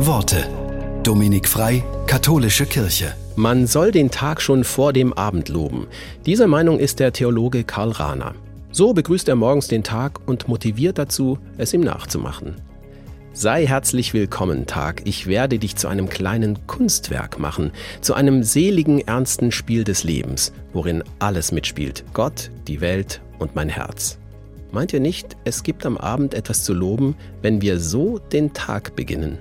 Worte. Dominik Frei, Katholische Kirche. Man soll den Tag schon vor dem Abend loben. Dieser Meinung ist der Theologe Karl Rahner. So begrüßt er morgens den Tag und motiviert dazu, es ihm nachzumachen. Sei herzlich willkommen, Tag. Ich werde dich zu einem kleinen Kunstwerk machen, zu einem seligen, ernsten Spiel des Lebens, worin alles mitspielt. Gott, die Welt und mein Herz. Meint ihr nicht, es gibt am Abend etwas zu loben, wenn wir so den Tag beginnen?